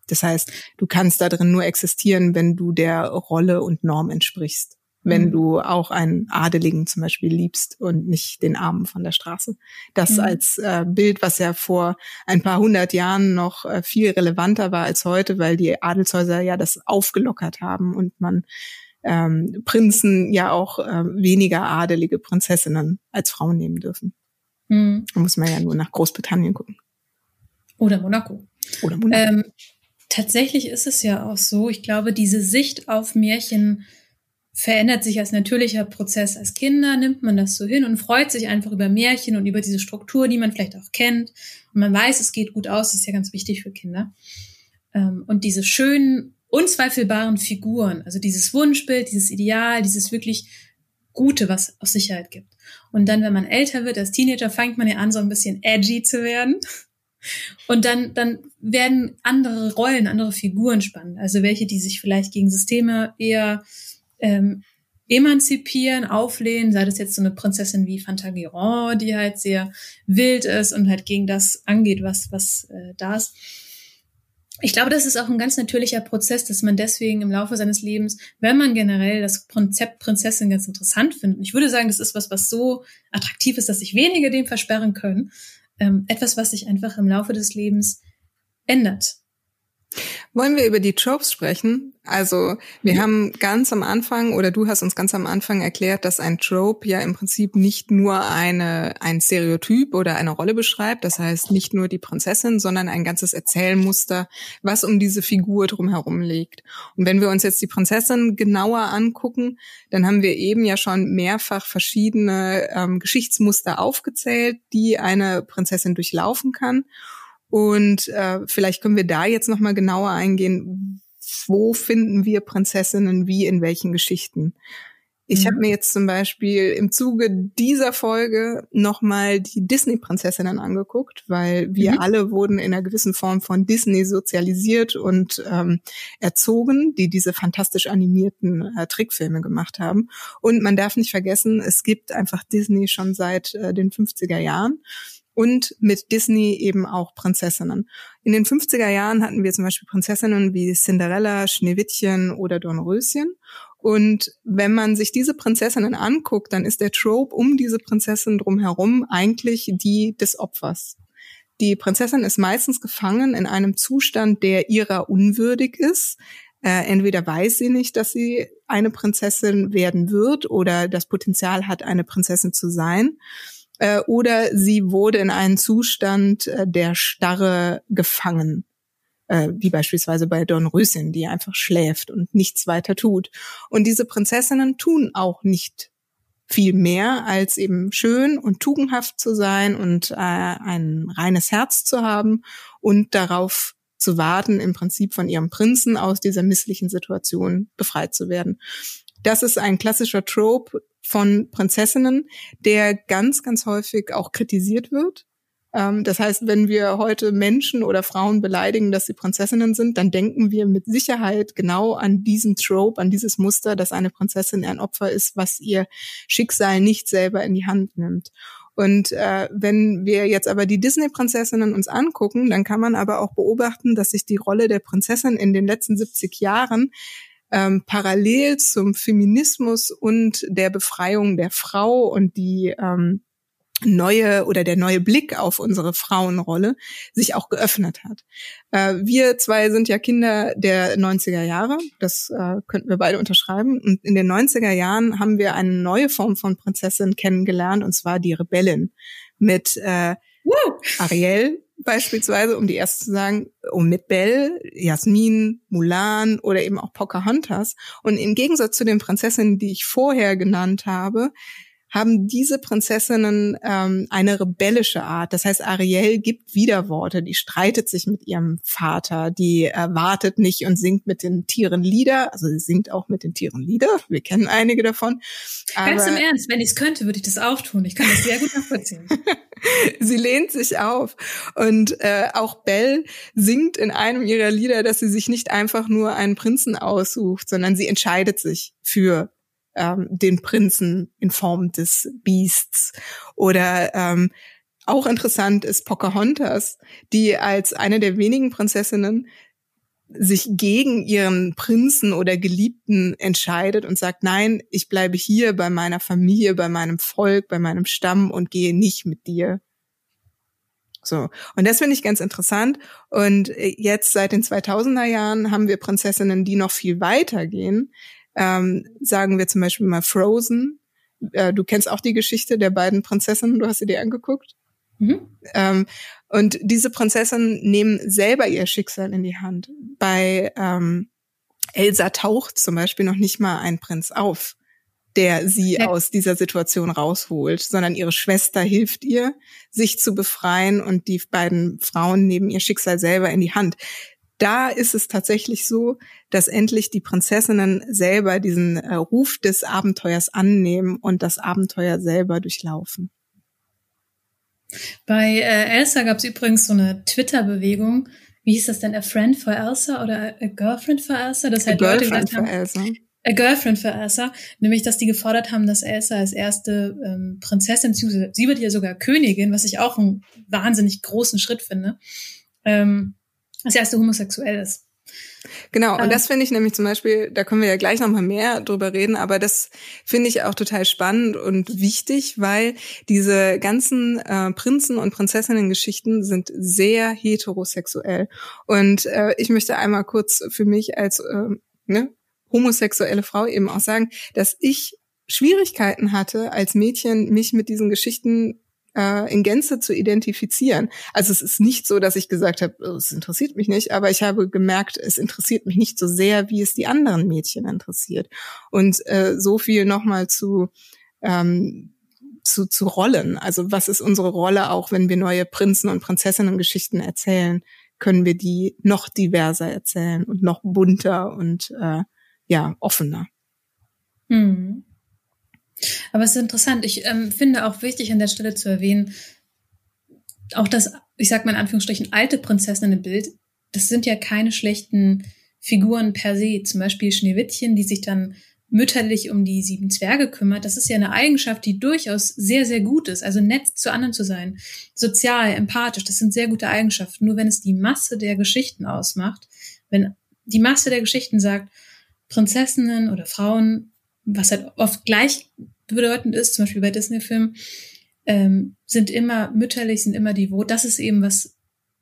Das heißt, du kannst da drin nur existieren, wenn du der Rolle und Norm entsprichst. Wenn mhm. du auch einen Adeligen zum Beispiel liebst und nicht den Armen von der Straße. Das mhm. als äh, Bild, was ja vor ein paar hundert Jahren noch äh, viel relevanter war als heute, weil die Adelshäuser ja das aufgelockert haben und man ähm, Prinzen ja auch äh, weniger adelige Prinzessinnen als Frauen nehmen dürfen. Mhm. Da muss man ja nur nach Großbritannien gucken. Oder Monaco. Oder Monaco. Ähm, tatsächlich ist es ja auch so, ich glaube, diese Sicht auf Märchen verändert sich als natürlicher Prozess als Kinder, nimmt man das so hin und freut sich einfach über Märchen und über diese Struktur, die man vielleicht auch kennt. Und man weiß, es geht gut aus, das ist ja ganz wichtig für Kinder. Ähm, und diese schönen, unzweifelbaren Figuren, also dieses Wunschbild, dieses Ideal, dieses wirklich Gute, was auch Sicherheit gibt. Und dann, wenn man älter wird, als Teenager, fängt man ja an, so ein bisschen edgy zu werden. Und dann, dann werden andere Rollen, andere Figuren spannend. Also welche, die sich vielleicht gegen Systeme eher ähm, emanzipieren, auflehnen, sei das jetzt so eine Prinzessin wie Fantagiron, die halt sehr wild ist und halt gegen das angeht, was, was äh, da ist. Ich glaube, das ist auch ein ganz natürlicher Prozess, dass man deswegen im Laufe seines Lebens, wenn man generell das Konzept Prinzessin ganz interessant findet, ich würde sagen, das ist was, was so attraktiv ist, dass sich wenige dem versperren können, ähm, etwas, was sich einfach im Laufe des Lebens ändert. Wollen wir über die Tropes sprechen? Also wir ja. haben ganz am Anfang oder du hast uns ganz am Anfang erklärt, dass ein Trope ja im Prinzip nicht nur eine ein Stereotyp oder eine Rolle beschreibt, das heißt nicht nur die Prinzessin, sondern ein ganzes Erzählmuster, was um diese Figur drumherum liegt. Und wenn wir uns jetzt die Prinzessin genauer angucken, dann haben wir eben ja schon mehrfach verschiedene ähm, Geschichtsmuster aufgezählt, die eine Prinzessin durchlaufen kann. Und äh, vielleicht können wir da jetzt noch mal genauer eingehen. Wo finden wir Prinzessinnen wie in welchen Geschichten? Ich mhm. habe mir jetzt zum Beispiel im Zuge dieser Folge nochmal die Disney-Prinzessinnen angeguckt, weil wir mhm. alle wurden in einer gewissen Form von Disney sozialisiert und ähm, erzogen, die diese fantastisch animierten äh, Trickfilme gemacht haben. Und man darf nicht vergessen, es gibt einfach Disney schon seit äh, den 50er Jahren und mit Disney eben auch Prinzessinnen. In den 50er Jahren hatten wir zum Beispiel Prinzessinnen wie Cinderella, Schneewittchen oder Dornröschen. Und wenn man sich diese Prinzessinnen anguckt, dann ist der Trope um diese Prinzessin drumherum eigentlich die des Opfers. Die Prinzessin ist meistens gefangen in einem Zustand, der ihrer unwürdig ist. Äh, entweder weiß sie nicht, dass sie eine Prinzessin werden wird oder das Potenzial hat, eine Prinzessin zu sein äh, oder sie wurde in einen Zustand äh, der Starre gefangen, äh, wie beispielsweise bei Dornröschen, die einfach schläft und nichts weiter tut. Und diese Prinzessinnen tun auch nicht viel mehr als eben schön und tugendhaft zu sein und ein reines Herz zu haben und darauf zu warten, im Prinzip von ihrem Prinzen aus dieser misslichen Situation befreit zu werden. Das ist ein klassischer Trope von Prinzessinnen, der ganz, ganz häufig auch kritisiert wird. Ähm, das heißt, wenn wir heute Menschen oder Frauen beleidigen, dass sie Prinzessinnen sind, dann denken wir mit Sicherheit genau an diesen Trope, an dieses Muster, dass eine Prinzessin ein Opfer ist, was ihr Schicksal nicht selber in die Hand nimmt. Und äh, wenn wir jetzt aber die Disney-Prinzessinnen uns angucken, dann kann man aber auch beobachten, dass sich die Rolle der Prinzessin in den letzten 70 Jahren ähm, parallel zum Feminismus und der Befreiung der Frau und die ähm, neue oder der neue Blick auf unsere Frauenrolle sich auch geöffnet hat. Äh, wir zwei sind ja Kinder der 90er Jahre, das äh, könnten wir beide unterschreiben. Und in den 90er Jahren haben wir eine neue Form von Prinzessin kennengelernt, und zwar die Rebellin mit äh, Ariel, beispielsweise, um die erste zu sagen, um mit Belle, Jasmin, Mulan oder eben auch Pocahontas. Und im Gegensatz zu den Prinzessinnen, die ich vorher genannt habe, haben diese Prinzessinnen ähm, eine rebellische Art. Das heißt, Ariel gibt Widerworte, die streitet sich mit ihrem Vater, die äh, wartet nicht und singt mit den Tieren Lieder. Also sie singt auch mit den Tieren Lieder. Wir kennen einige davon. Ganz im Ernst, wenn ich es könnte, würde ich das auch tun. Ich kann das sehr gut nachvollziehen. sie lehnt sich auf. Und äh, auch Belle singt in einem ihrer Lieder, dass sie sich nicht einfach nur einen Prinzen aussucht, sondern sie entscheidet sich für ähm, den Prinzen in Form des Beasts. Oder ähm, auch interessant ist Pocahontas, die als eine der wenigen Prinzessinnen sich gegen ihren Prinzen oder Geliebten entscheidet und sagt, nein, ich bleibe hier bei meiner Familie, bei meinem Volk, bei meinem Stamm und gehe nicht mit dir. So. Und das finde ich ganz interessant. Und äh, jetzt seit den 2000er Jahren haben wir Prinzessinnen, die noch viel weiter gehen, ähm, sagen wir zum Beispiel mal Frozen. Äh, du kennst auch die Geschichte der beiden Prinzessinnen, du hast sie dir angeguckt. Mhm. Ähm, und diese Prinzessinnen nehmen selber ihr Schicksal in die Hand. Bei ähm, Elsa taucht zum Beispiel noch nicht mal ein Prinz auf, der sie ja. aus dieser Situation rausholt, sondern ihre Schwester hilft ihr, sich zu befreien und die beiden Frauen nehmen ihr Schicksal selber in die Hand. Da ist es tatsächlich so, dass endlich die Prinzessinnen selber diesen äh, Ruf des Abenteuers annehmen und das Abenteuer selber durchlaufen. Bei äh, Elsa gab es übrigens so eine Twitter-Bewegung. Wie hieß das denn? A Friend for Elsa oder A Girlfriend for Elsa? Das halt a Leute Girlfriend for Elsa. A Girlfriend for Elsa, nämlich dass die gefordert haben, dass Elsa als erste ähm, Prinzessin, sie wird ja sogar Königin, was ich auch einen wahnsinnig großen Schritt finde, ähm, als erste homosexuell ist. Genau, und das finde ich nämlich zum Beispiel, da können wir ja gleich nochmal mehr drüber reden, aber das finde ich auch total spannend und wichtig, weil diese ganzen äh, Prinzen- und Prinzessinnen-Geschichten sind sehr heterosexuell. Und äh, ich möchte einmal kurz für mich als äh, ne, homosexuelle Frau eben auch sagen, dass ich Schwierigkeiten hatte, als Mädchen mich mit diesen Geschichten äh, in Gänze zu identifizieren. Also es ist nicht so, dass ich gesagt habe, oh, es interessiert mich nicht, aber ich habe gemerkt, es interessiert mich nicht so sehr, wie es die anderen Mädchen interessiert. Und äh, so viel nochmal zu ähm, zu, zu Rollen. Also was ist unsere Rolle auch, wenn wir neue Prinzen und Prinzessinnen-Geschichten erzählen? Können wir die noch diverser erzählen und noch bunter und äh, ja offener? Hm. Aber es ist interessant. Ich ähm, finde auch wichtig an der Stelle zu erwähnen, auch das, ich sag mal in Anführungsstrichen, alte Prinzessinnen im Bild, das sind ja keine schlechten Figuren per se. Zum Beispiel Schneewittchen, die sich dann mütterlich um die sieben Zwerge kümmert. Das ist ja eine Eigenschaft, die durchaus sehr, sehr gut ist. Also nett zu anderen zu sein, sozial, empathisch, das sind sehr gute Eigenschaften. Nur wenn es die Masse der Geschichten ausmacht, wenn die Masse der Geschichten sagt, Prinzessinnen oder Frauen was halt oft gleichbedeutend ist, zum Beispiel bei Disney-Filmen, ähm, sind immer mütterlich, sind immer devot. Das ist eben was,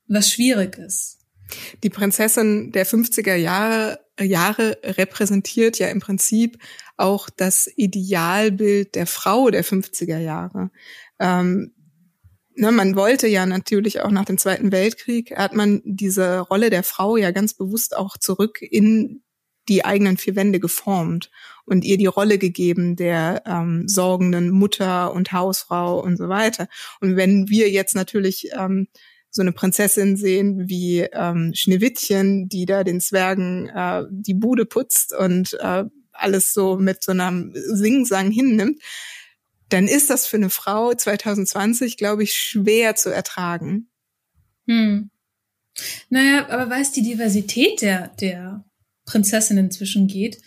was schwierig ist. Die Prinzessin der 50er Jahre, Jahre repräsentiert ja im Prinzip auch das Idealbild der Frau der 50er Jahre. Ähm, ne, man wollte ja natürlich auch nach dem Zweiten Weltkrieg, hat man diese Rolle der Frau ja ganz bewusst auch zurück in die eigenen vier Wände geformt und ihr die Rolle gegeben der ähm, sorgenden Mutter und Hausfrau und so weiter. Und wenn wir jetzt natürlich ähm, so eine Prinzessin sehen wie ähm, Schneewittchen, die da den Zwergen äh, die Bude putzt und äh, alles so mit so einem Singsang hinnimmt, dann ist das für eine Frau 2020, glaube ich, schwer zu ertragen. Hm. Naja, aber weil es die Diversität der, der Prinzessinnen inzwischen geht.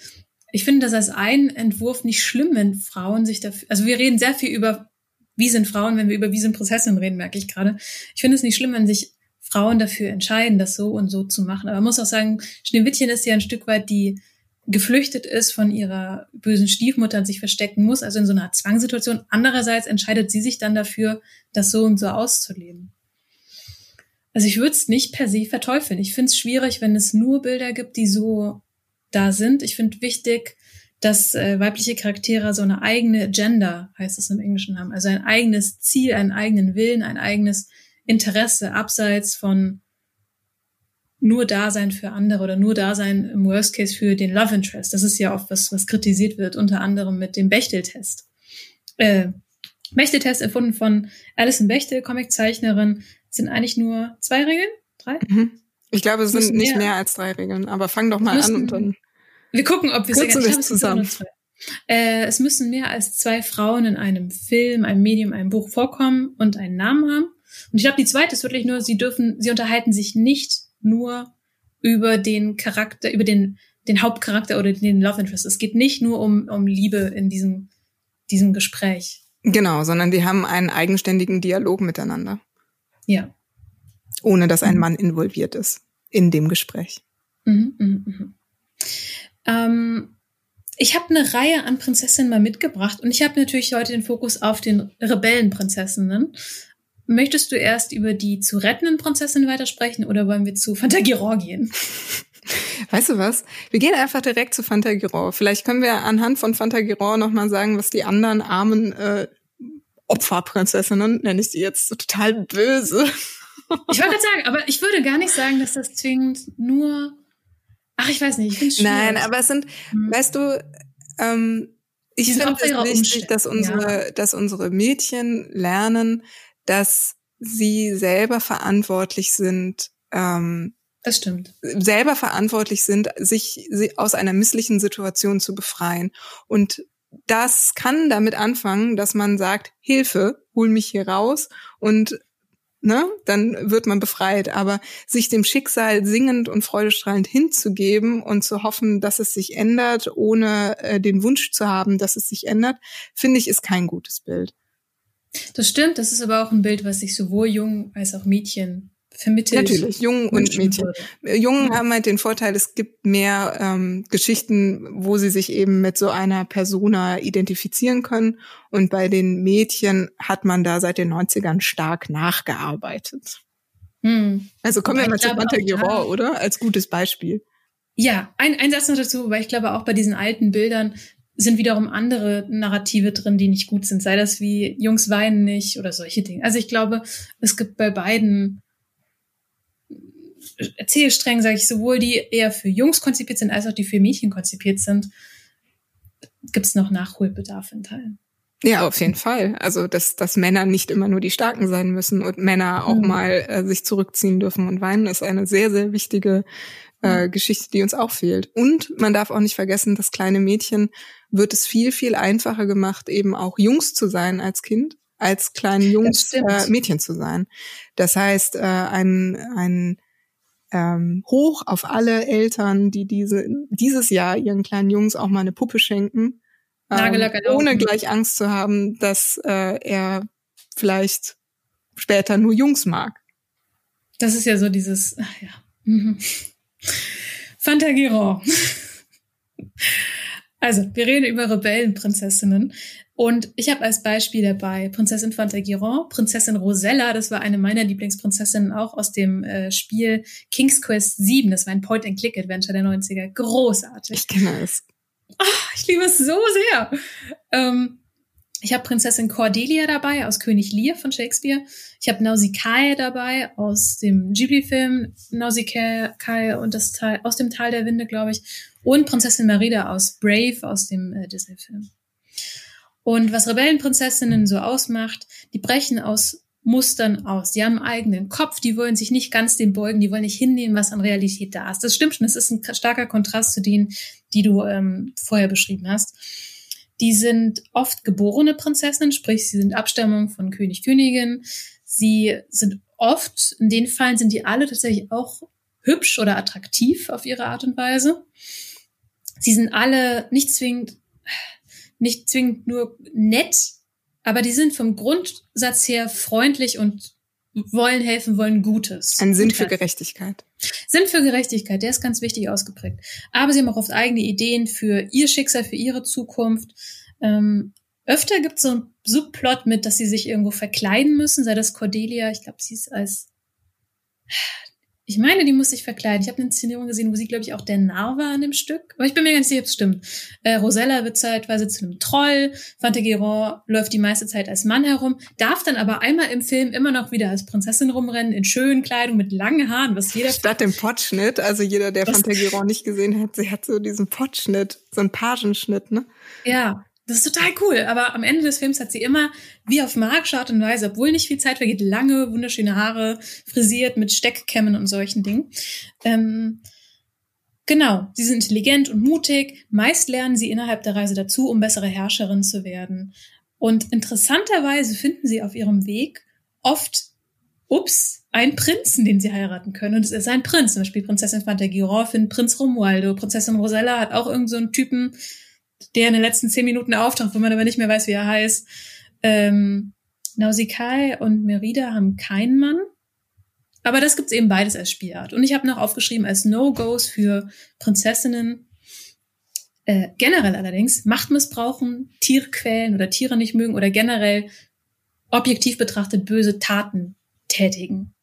Ich finde das als einen Entwurf nicht schlimm, wenn Frauen sich dafür, also wir reden sehr viel über, wie sind Frauen, wenn wir über wie sind Prinzessinnen reden, merke ich gerade. Ich finde es nicht schlimm, wenn sich Frauen dafür entscheiden, das so und so zu machen. Aber man muss auch sagen, Schneewittchen ist ja ein Stück weit die geflüchtet ist von ihrer bösen Stiefmutter und sich verstecken muss, also in so einer Zwangssituation. Andererseits entscheidet sie sich dann dafür, das so und so auszuleben. Also ich würde es nicht per se verteufeln. Ich finde es schwierig, wenn es nur Bilder gibt, die so da sind. Ich finde wichtig, dass äh, weibliche Charaktere so eine eigene Agenda, heißt es im Englischen, haben. Also ein eigenes Ziel, einen eigenen Willen, ein eigenes Interesse, abseits von nur Dasein für andere oder nur Dasein im Worst Case für den Love Interest. Das ist ja oft was, was kritisiert wird, unter anderem mit dem Bechtel-Test. Äh, Bechtel-Test erfunden von Alison Bechtel, Comiczeichnerin, sind eigentlich nur zwei Regeln? Drei? Mhm. Ich glaube, es sind nicht mehr. mehr. als drei Regeln, aber fang doch mal müssen, an und dann. Wir gucken, ob wir es zusammen. Äh, es müssen mehr als zwei Frauen in einem Film, einem Medium, einem Buch vorkommen und einen Namen haben. Und ich glaube, die zweite ist wirklich nur, sie dürfen, sie unterhalten sich nicht nur über den Charakter, über den, den Hauptcharakter oder den Love Interest. Es geht nicht nur um, um Liebe in diesem, diesem Gespräch. Genau, sondern die haben einen eigenständigen Dialog miteinander. Ja. Ohne dass ein mhm. Mann involviert ist in dem Gespräch. Mhm, mh, mh. Ähm, ich habe eine Reihe an Prinzessinnen mal mitgebracht und ich habe natürlich heute den Fokus auf den Rebellenprinzessinnen. Möchtest du erst über die zu rettenden Prinzessinnen weitersprechen oder wollen wir zu Fantagiror gehen? Weißt du was? Wir gehen einfach direkt zu Fantagiror. Vielleicht können wir anhand von Fantagiror nochmal sagen, was die anderen armen äh, Opferprinzessinnen, nenne ich sie jetzt so total böse. Ich wollte gerade sagen, aber ich würde gar nicht sagen, dass das zwingend nur Ach, ich weiß nicht, ich finde Nein, aber es sind, hm. weißt du, ähm, ich finde es wichtig, dass unsere, ja. dass unsere Mädchen lernen, dass sie selber verantwortlich sind, ähm, das stimmt. Selber verantwortlich sind, sich aus einer misslichen Situation zu befreien. Und das kann damit anfangen, dass man sagt, Hilfe, hol mich hier raus und ne, dann wird man befreit. Aber sich dem Schicksal singend und freudestrahlend hinzugeben und zu hoffen, dass es sich ändert, ohne äh, den Wunsch zu haben, dass es sich ändert, finde ich, ist kein gutes Bild. Das stimmt, das ist aber auch ein Bild, was sich sowohl jung als auch Mädchen vermittelt. Natürlich, Jungen und Mädchen. Würde. Jungen haben halt den Vorteil, es gibt mehr ähm, Geschichten, wo sie sich eben mit so einer Persona identifizieren können. Und bei den Mädchen hat man da seit den 90ern stark nachgearbeitet. Hm. Also kommen wir mal zu Pantagiro, oder? Als gutes Beispiel. Ja, ein, ein Satz noch dazu, weil ich glaube, auch bei diesen alten Bildern sind wiederum andere Narrative drin, die nicht gut sind. Sei das wie Jungs weinen nicht oder solche Dinge. Also ich glaube, es gibt bei beiden Erzählsträngen, sage ich, sowohl die eher für Jungs konzipiert sind, als auch die für Mädchen konzipiert sind, gibt es noch Nachholbedarf in Teilen. Ja, auf jeden Fall. Also, dass, dass Männer nicht immer nur die Starken sein müssen und Männer auch mhm. mal äh, sich zurückziehen dürfen und weinen, ist eine sehr, sehr wichtige äh. Geschichte, die uns auch fehlt. Und man darf auch nicht vergessen, dass kleine Mädchen wird es viel, viel einfacher gemacht, eben auch Jungs zu sein als Kind, als kleinen Jungs äh, Mädchen zu sein. Das heißt, äh, ein, ein ähm, hoch auf alle Eltern, die diese, dieses Jahr ihren kleinen Jungs auch mal eine Puppe schenken, ähm, ohne gleich Angst zu haben, dass äh, er vielleicht später nur Jungs mag. Das ist ja so dieses, ach ja. Mhm. Fantagiro. Also, wir reden über Rebellenprinzessinnen. Und ich habe als Beispiel dabei Prinzessin Fantagiron, Prinzessin Rosella, das war eine meiner Lieblingsprinzessinnen auch aus dem äh, Spiel King's Quest 7. Das war ein Point-and-Click-Adventure der 90er. Großartig. Ich kenne es. Oh, ich liebe es so sehr. Ähm, ich habe Prinzessin Cordelia dabei aus König Lear von Shakespeare. Ich habe Nausicaa dabei aus dem Ghibli-Film Nausicaa und das Teil, aus dem Tal der Winde, glaube ich. Und Prinzessin Merida aus Brave aus dem äh, Disney-Film. Und was Rebellenprinzessinnen so ausmacht, die brechen aus Mustern aus. Die haben einen eigenen Kopf, die wollen sich nicht ganz dem beugen, die wollen nicht hinnehmen, was an Realität da ist. Das stimmt schon, das ist ein starker Kontrast zu denen, die du ähm, vorher beschrieben hast. Die sind oft geborene Prinzessinnen, sprich, sie sind Abstammung von König, Königin. Sie sind oft, in den Fällen sind die alle tatsächlich auch hübsch oder attraktiv auf ihre Art und Weise. Sie sind alle nicht zwingend nicht zwingend nur nett, aber die sind vom Grundsatz her freundlich und wollen helfen, wollen Gutes. Ein Sinn für Gerechtigkeit. Sinn für Gerechtigkeit, der ist ganz wichtig ausgeprägt. Aber sie haben auch oft eigene Ideen für ihr Schicksal, für ihre Zukunft. Ähm, öfter gibt es so einen Subplot mit, dass sie sich irgendwo verkleiden müssen, sei das Cordelia, ich glaube, sie ist als ich meine, die muss sich verkleiden. Ich habe eine Inszenierung gesehen, wo sie, glaube ich, auch der Narr war an dem Stück. Aber ich bin mir ganz sicher, ob es stimmt. Äh, Rosella wird zeitweise zu einem Troll. Fantageron läuft die meiste Zeit als Mann herum, darf dann aber einmal im Film immer noch wieder als Prinzessin rumrennen, in schönen Kleidung, mit langen Haaren, was jeder... Statt dem Potschnitt, also jeder, der Fantageron nicht gesehen hat, sie hat so diesen Potschnitt, so einen Pagenschnitt, ne? Ja, das ist total cool. Aber am Ende des Films hat sie immer, wie auf magische Art und Weise, obwohl nicht viel Zeit vergeht, lange, wunderschöne Haare, frisiert mit Steckkämmen und solchen Dingen. Ähm, genau, sie sind intelligent und mutig. Meist lernen sie innerhalb der Reise dazu, um bessere Herrscherin zu werden. Und interessanterweise finden sie auf ihrem Weg oft, ups, einen Prinzen, den sie heiraten können. Und es ist ein Prinz. Zum Beispiel Prinzessin Fantagiron findet Prinz Romualdo. Prinzessin Rosella hat auch irgendeinen so Typen, der in den letzten zehn Minuten auftaucht, wo man aber nicht mehr weiß, wie er heißt. Ähm, Nausicaa und Merida haben keinen Mann. Aber das gibt's eben beides als Spielart. Und ich habe noch aufgeschrieben als No-Gos für Prinzessinnen. Äh, generell allerdings Macht missbrauchen, Tiere quälen oder Tiere nicht mögen oder generell objektiv betrachtet böse Taten tätigen.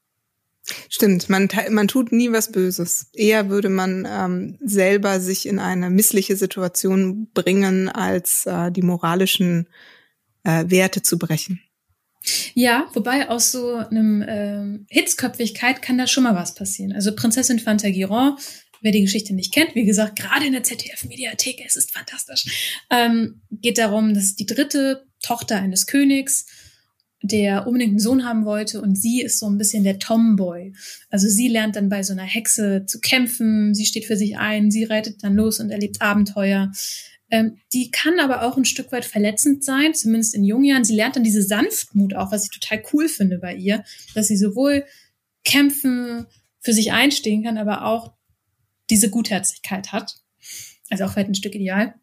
Stimmt, man, man tut nie was Böses. Eher würde man ähm, selber sich in eine missliche Situation bringen, als äh, die moralischen äh, Werte zu brechen. Ja, wobei aus so einem ähm, Hitzköpfigkeit kann da schon mal was passieren. Also Prinzessin Fantagiron wer die Geschichte nicht kennt, wie gesagt, gerade in der ZDF-Mediathek, es ist fantastisch, ähm, geht darum, dass die dritte Tochter eines Königs der unbedingt einen Sohn haben wollte und sie ist so ein bisschen der Tomboy. Also sie lernt dann bei so einer Hexe zu kämpfen, sie steht für sich ein, sie reitet dann los und erlebt Abenteuer. Ähm, die kann aber auch ein Stück weit verletzend sein, zumindest in jungen Jahren. Sie lernt dann diese Sanftmut auch, was ich total cool finde bei ihr, dass sie sowohl kämpfen, für sich einstehen kann, aber auch diese Gutherzigkeit hat. Also auch vielleicht ein Stück ideal.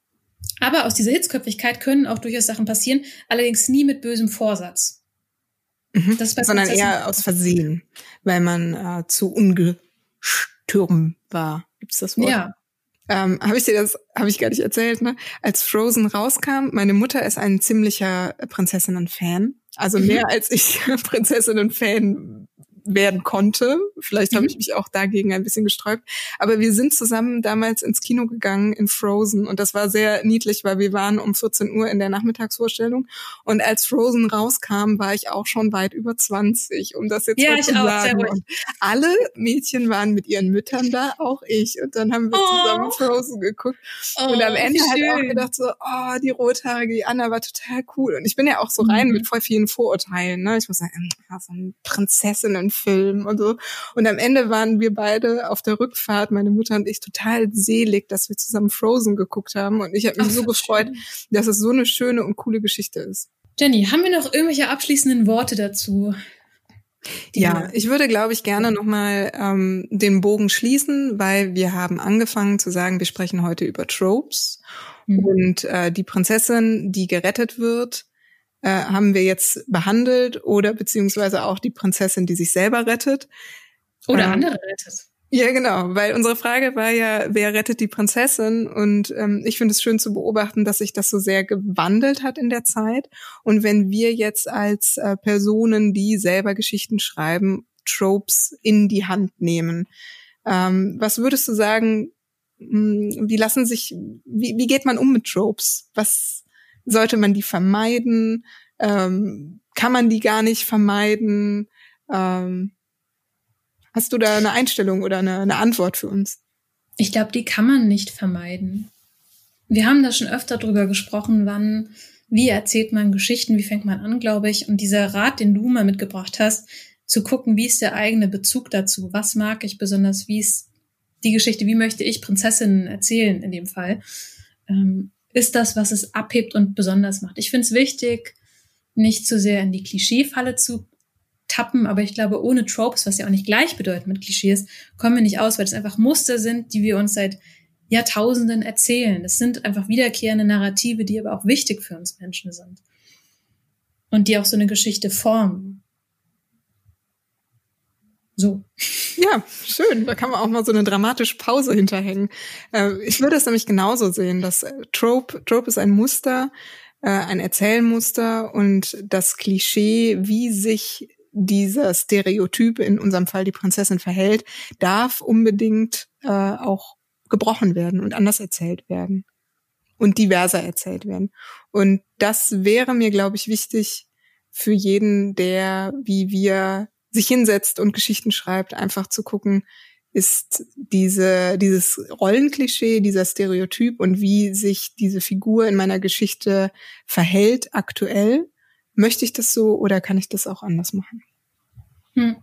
Aber aus dieser Hitzköpfigkeit können auch durchaus Sachen passieren, allerdings nie mit bösem Vorsatz. Mhm. Sondern eher aus Versehen, weil man äh, zu ungestürm war. Gibt's das Wort? Ja. Ähm, habe ich dir das, habe ich gar nicht erzählt, ne? Als Frozen rauskam, meine Mutter ist ein ziemlicher Prinzessinnen-Fan. Also mhm. mehr als ich Prinzessinnen-Fan werden konnte. Vielleicht mhm. habe ich mich auch dagegen ein bisschen gesträubt. Aber wir sind zusammen damals ins Kino gegangen in Frozen und das war sehr niedlich, weil wir waren um 14 Uhr in der Nachmittagsvorstellung und als Frozen rauskam, war ich auch schon weit über 20, um das jetzt ja, mal zu sagen. Und alle Mädchen waren mit ihren Müttern da, auch ich. Und dann haben wir oh. zusammen Frozen geguckt. Oh, und am Ende halt auch gedacht so, oh, die rothaarige Anna war total cool. Und ich bin ja auch so rein mhm. mit voll vielen Vorurteilen. Ne? Ich muss sagen, ja, so eine Prinzessin Film und so. Und am Ende waren wir beide auf der Rückfahrt, meine Mutter und ich, total selig, dass wir zusammen Frozen geguckt haben. Und ich habe mich Ach, so gefreut, schön. dass es so eine schöne und coole Geschichte ist. Jenny, haben wir noch irgendwelche abschließenden Worte dazu? Ja, ich würde, glaube ich, gerne nochmal ähm, den Bogen schließen, weil wir haben angefangen zu sagen, wir sprechen heute über Tropes. Mhm. Und äh, die Prinzessin, die gerettet wird, äh, haben wir jetzt behandelt oder beziehungsweise auch die Prinzessin, die sich selber rettet. Oder ähm, andere rettet. Ja, genau, weil unsere Frage war ja, wer rettet die Prinzessin? Und ähm, ich finde es schön zu beobachten, dass sich das so sehr gewandelt hat in der Zeit. Und wenn wir jetzt als äh, Personen, die selber Geschichten schreiben, Tropes in die Hand nehmen, ähm, was würdest du sagen, mh, hm, wie lassen sich, wie, wie geht man um mit Tropes? Was, sollte man die vermeiden? Ähm, kann man die gar nicht vermeiden? Ähm, hast du da eine Einstellung oder eine, eine Antwort für uns? Ich glaube, die kann man nicht vermeiden. Wir haben da schon öfter drüber gesprochen, wann, wie erzählt man Geschichten, wie fängt man an, glaube ich. Und dieser Rat, den du mal mitgebracht hast, zu gucken, wie ist der eigene Bezug dazu? Was mag ich besonders? Wie ist die Geschichte? Wie möchte ich Prinzessinnen erzählen in dem Fall? Ähm, ist das, was es abhebt und besonders macht. Ich finde es wichtig, nicht zu sehr in die Klischeefalle zu tappen, aber ich glaube, ohne Tropes, was ja auch nicht gleichbedeutend mit Klischees, kommen wir nicht aus, weil es einfach Muster sind, die wir uns seit Jahrtausenden erzählen. Es sind einfach wiederkehrende Narrative, die aber auch wichtig für uns Menschen sind. Und die auch so eine Geschichte formen. So. Ja, schön. Da kann man auch mal so eine dramatische Pause hinterhängen. Äh, ich würde es nämlich genauso sehen, dass äh, Trope, Trope ist ein Muster, äh, ein Erzählmuster und das Klischee, wie sich dieser Stereotyp, in unserem Fall die Prinzessin verhält, darf unbedingt auch gebrochen werden und anders erzählt werden und diverser erzählt werden. Und das wäre mir, glaube ich, wichtig für jeden, der wie wir sich hinsetzt und Geschichten schreibt, einfach zu gucken, ist diese, dieses Rollenklischee, dieser Stereotyp und wie sich diese Figur in meiner Geschichte verhält aktuell. Möchte ich das so oder kann ich das auch anders machen? Hm.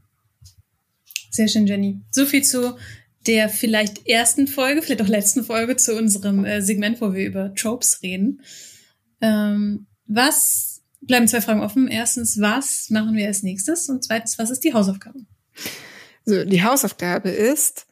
Sehr schön, Jenny. So viel zu der vielleicht ersten Folge, vielleicht auch letzten Folge zu unserem äh, Segment, wo wir über Tropes reden. Ähm, was bleiben zwei Fragen offen. Erstens, was machen wir als nächstes? Und zweitens, was ist die Hausaufgabe? So, die Hausaufgabe ist,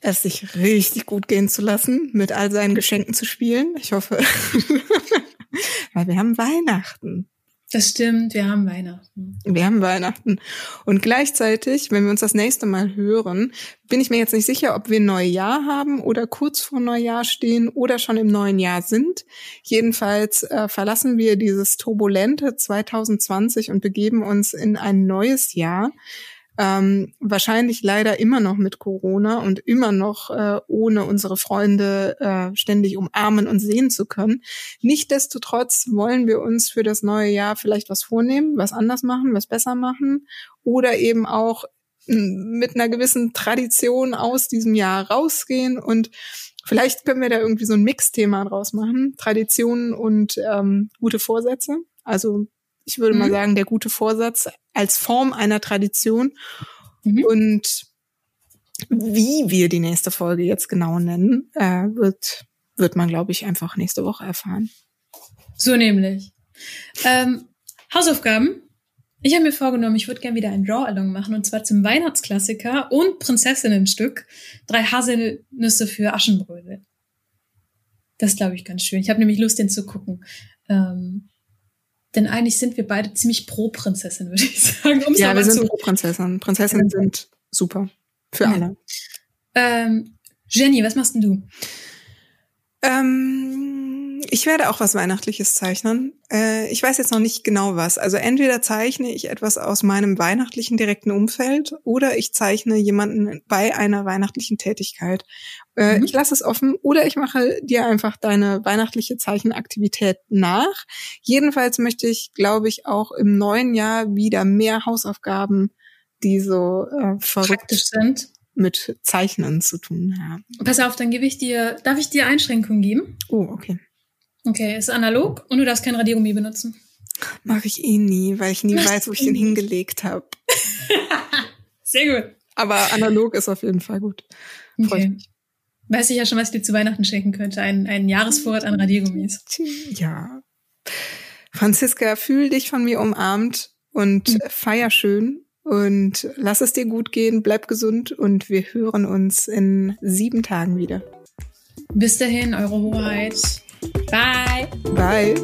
es sich richtig gut gehen zu lassen, mit all seinen Geschenken zu spielen. Ich hoffe, weil wir haben Weihnachten. Das stimmt, wir haben Weihnachten. Wir haben Weihnachten. Und gleichzeitig, wenn wir uns das nächste Mal hören, bin ich mir jetzt nicht sicher, ob wir Neujahr haben oder kurz vor Neujahr stehen oder schon im neuen Jahr sind. Jedenfalls äh, verlassen wir dieses turbulente 2020 und begeben uns in ein neues Jahr ähm, wahrscheinlich leider immer noch mit Corona und immer noch äh, ohne unsere Freunde äh, ständig umarmen und sehen zu können. Nichtsdestotrotz wollen wir uns für das neue Jahr vielleicht was vornehmen, was anders machen, was besser machen oder eben auch mit einer gewissen Tradition aus diesem Jahr rausgehen und vielleicht können wir da irgendwie so ein Mixthema draus machen. Traditionen und ähm, gute Vorsätze. Also ich würde mhm. mal sagen, der gute Vorsatz als Form einer Tradition. Mhm. Und wie wir die nächste Folge jetzt genau nennen, äh, wird, wird man, glaube ich, einfach nächste Woche erfahren. So nämlich. Ähm, Hausaufgaben. Ich habe mir vorgenommen, ich würde gerne wieder ein Draw-Along machen und zwar zum Weihnachtsklassiker und Prinzessinnenstück. Drei Haselnüsse für Aschenbrödel. Das glaube ich ganz schön. Ich habe nämlich Lust, den zu gucken. Ähm, denn eigentlich sind wir beide ziemlich pro Prinzessin, würde ich sagen. Um's ja, wir sind pro Prinzessin. Prinzessinnen sind super. Für ja. alle. Ähm, Jenny, was machst denn du? Ähm, ich werde auch was Weihnachtliches zeichnen. Äh, ich weiß jetzt noch nicht genau was. Also entweder zeichne ich etwas aus meinem weihnachtlichen direkten Umfeld oder ich zeichne jemanden bei einer weihnachtlichen Tätigkeit. Äh, mhm. Ich lasse es offen oder ich mache dir einfach deine weihnachtliche Zeichenaktivität nach. Jedenfalls möchte ich, glaube ich, auch im neuen Jahr wieder mehr Hausaufgaben die so äh, verrückt sind mit Zeichnen zu tun haben. Pass auf, dann gebe ich dir, darf ich dir Einschränkungen geben? Oh, okay. Okay, ist analog und du darfst kein Radiergummi benutzen. Mache ich eh nie, weil ich nie Mach weiß, wo ich den hingelegt habe. Sehr gut. Aber analog ist auf jeden Fall gut. Freue okay. mich. Weiß ich ja schon, was ich dir zu Weihnachten schenken könnte. Ein, ein Jahresvorrat an Radiergummis. Ja. Franziska, fühl dich von mir umarmt und mhm. feier schön und lass es dir gut gehen, bleib gesund und wir hören uns in sieben Tagen wieder. Bis dahin, Eure Hoheit. Bye. Bye.